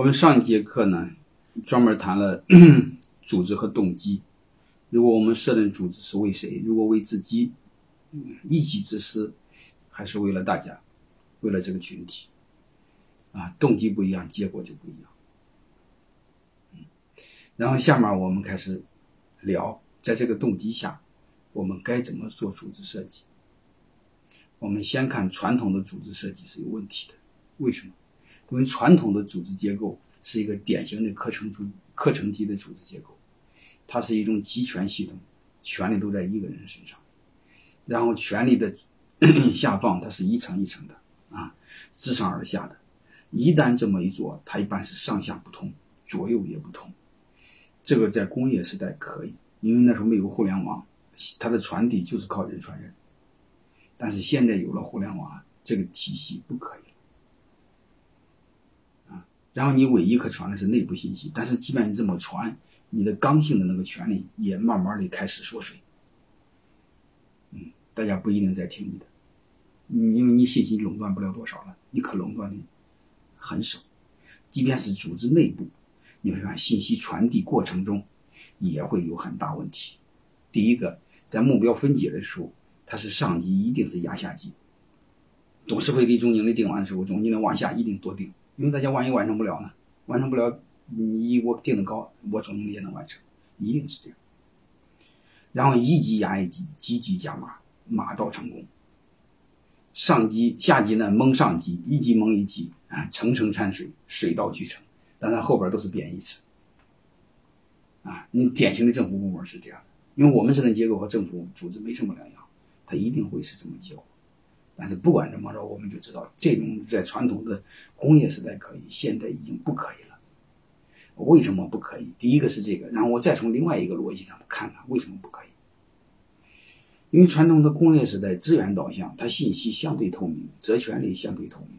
我们上一节课呢，专门谈了 组织和动机。如果我们设定组织是为谁？如果为自己，一己之私，还是为了大家，为了这个群体？啊，动机不一样，结果就不一样。然后下面我们开始聊，在这个动机下，我们该怎么做组织设计？我们先看传统的组织设计是有问题的，为什么？因为传统的组织结构是一个典型的课程主课程级的组织结构，它是一种集权系统，权力都在一个人身上，然后权力的 下放它是一层一层的啊，自上而下的。一旦这么一做，它一般是上下不通，左右也不通。这个在工业时代可以，因为那时候没有互联网，它的传递就是靠人传人。但是现在有了互联网，这个体系不可以。然后你唯一可传的是内部信息，但是即便你这么传，你的刚性的那个权利也慢慢的开始缩水。嗯，大家不一定在听你的，因为你信息垄断不了多少了，你可垄断的。很少，即便是组织内部，你会发现信息传递过程中也会有很大问题。第一个，在目标分解的时候，它是上级一定是压下级。董事会给总经理定完的时候，总经理往下一定多定，因为大家万一完成不了呢？完成不了，你我定的高，我总经理也能完成，一定是这样。然后一级压一级，级级加码，马到成功。上级下级呢蒙上级，一级蒙一级啊，层层掺水，水到渠成。但它后边都是贬义词啊。你典型的政府部门是这样的，因为我们这种结构和政府组织没什么两样，它一定会是这么结果。但是不管怎么着，我们就知道这种在传统的工业时代可以，现在已经不可以了。为什么不可以？第一个是这个，然后我再从另外一个逻辑上看看为什么不可以。因为传统的工业时代资源导向，它信息相对透明，责权利相对透明。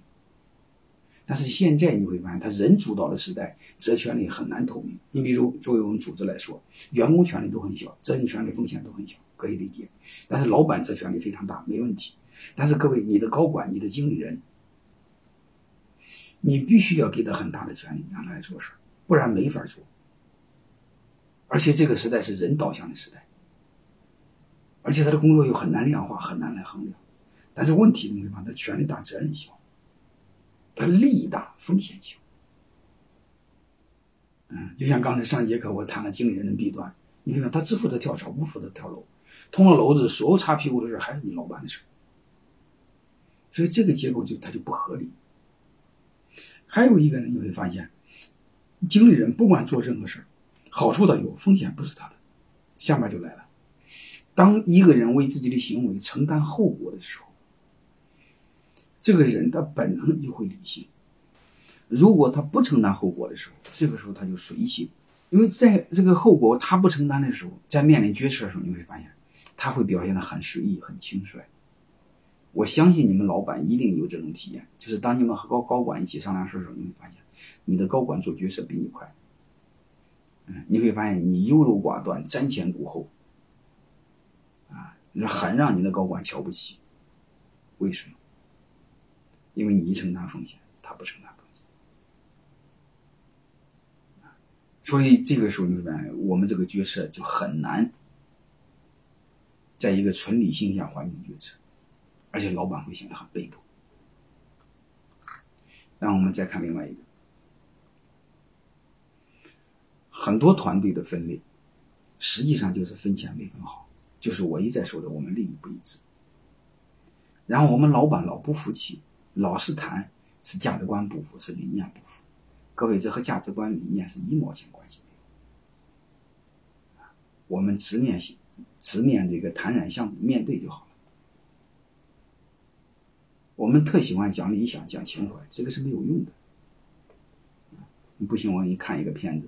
但是现在你会发现，它人主导的时代，责权利很难透明。你比如作为我们组织来说，员工权利都很小，责任权利风险都很小，可以理解。但是老板责权利非常大，没问题。但是各位，你的高管、你的经理人，你必须要给他很大的权利，让他来做事不然没法做。而且这个时代是人导向的时代。而且他的工作又很难量化，很难来衡量。但是问题你会发现，他权力大，责任小；他利益大，风险小。嗯，就像刚才上节课我谈了经理人的弊端，你看他只负责跳槽，不负责跳楼。捅了篓子，所有擦屁股的事还是你老板的事所以这个结构就它就不合理。还有一个呢，你会发现，经理人不管做任何事好处他有，风险不是他的。下面就来了。当一个人为自己的行为承担后果的时候，这个人的本能就会理性；如果他不承担后果的时候，这个时候他就随性。因为在这个后果他不承担的时候，在面临决策的时候，你会发现他会表现的很随意、很轻率。我相信你们老板一定有这种体验，就是当你们和高高管一起商量事的时候，你会发现你的高管做决策比你快。嗯，你会发现你优柔寡断、瞻前顾后。那很让你的高管瞧不起，为什么？因为你承担风险，他不承担风险。所以这个时候，你发现我们这个决策就很难，在一个纯理性下环境决策，而且老板会显得很被动。然后我们再看另外一个，很多团队的分裂，实际上就是分钱没分好。就是我一再说的，我们利益不一致，然后我们老板老不服气，老是谈是价值观不符，是理念不符。各位，这和价值观理念是一毛钱关系没有。我们直面直面这个坦然相面对就好了。我们特喜欢讲理想、讲情怀，这个是没有用的。不行，我给你看一个片子。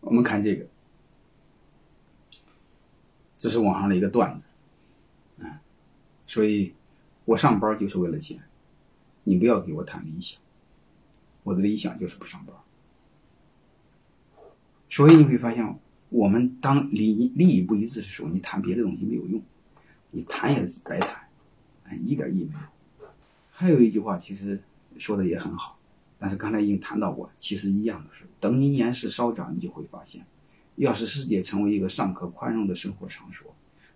我们看这个。这是网上的一个段子，嗯，所以，我上班就是为了钱，你不要给我谈理想，我的理想就是不上班。所以你会发现，我们当利利益不一致的时候，你谈别的东西没有用，你谈也是白谈，哎，一点意义没有。还有一句话，其实说的也很好，但是刚才已经谈到过，其实一样的是，等你年事稍长，你就会发现，要使世界成为一个尚可宽容的生活场所，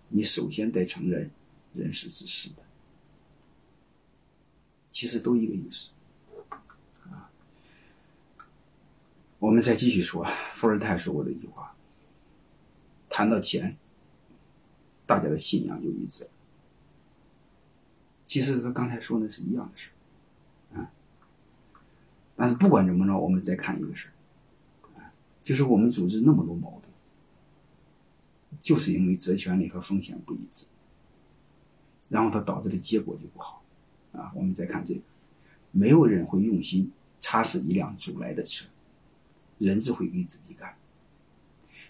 你首先得承认人是自私的。其实都一个意思。啊，我们再继续说，伏尔泰说过的一句话：谈到钱，大家的信仰就一致了。其实和刚才说的是一样的事啊。但是不管怎么着，我们再看一个事啊，就是我们组织那么多矛盾，就是因为责权利和风险不一致，然后它导致的结果就不好啊。我们再看这个，没有人会用心擦拭一辆租来的车，人只会给自己干。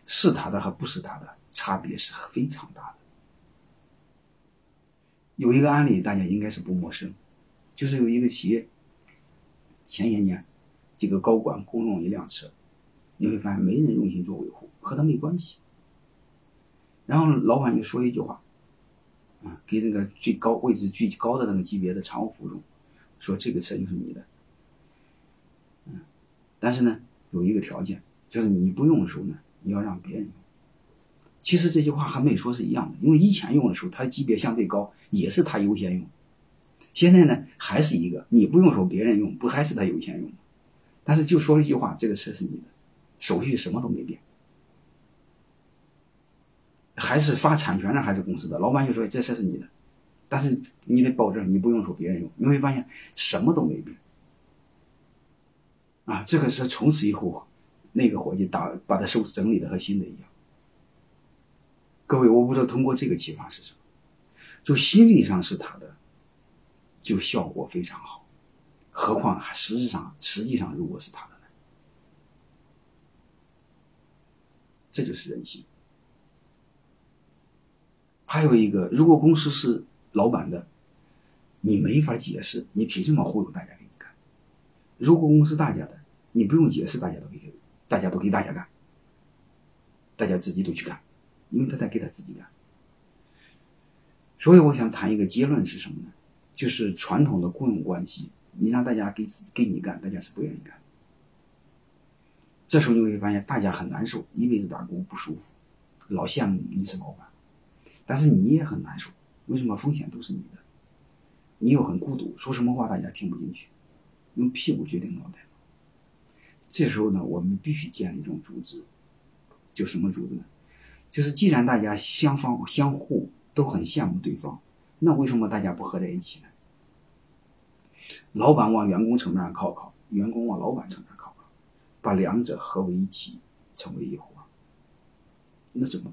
是他的和不是他的差别是非常大的。有一个案例，大家应该是不陌生，就是有一个企业，前些年几个高管共用一辆车，你会发现没人用心做维护，和他没关系。然后老板就说一句话，啊，给那个最高位置最高的那个级别的常务副总，说这个车就是你的，嗯，但是呢，有一个条件，就是你不用的时候呢，你要让别人用。其实这句话和没说是一样的，因为以前用的时候，它级别相对高，也是他优先用。现在呢，还是一个你不用说别人用，不还是他优先用吗？但是就说一句话，这个车是你的，手续什么都没变，还是发产权的还是公司的，老板就说这车是你的，但是你得保证你不用说别人用，你会发现什么都没变。啊，这个是从此以后，那个伙计打把他收拾整理的和新的一样。各位，我不知道通过这个启发是什么，就心理上是他的，就效果非常好，何况实质上，实际上如果是他的呢？这就是人性。还有一个，如果公司是老板的，你没法解释，你凭什么忽悠大家给你干？如果公司大家的，你不用解释，大家都给，大家都给大家干，大家自己都去干。因为他在给他自己干，所以我想谈一个结论是什么呢？就是传统的雇佣关系，你让大家给给你干，大家是不愿意干。这时候你会发现大家很难受，一辈子打工不舒服，老羡慕你是老板，但是你也很难受。为什么风险都是你的？你又很孤独，说什么话大家听不进去，用屁股决定脑袋。这时候呢，我们必须建立一种组织，就什么组织呢？就是既然大家相方相互都很羡慕对方，那为什么大家不合在一起呢？老板往员工层面靠靠，员工往老板层面靠靠，把两者合为一体，成为一伙，那怎么？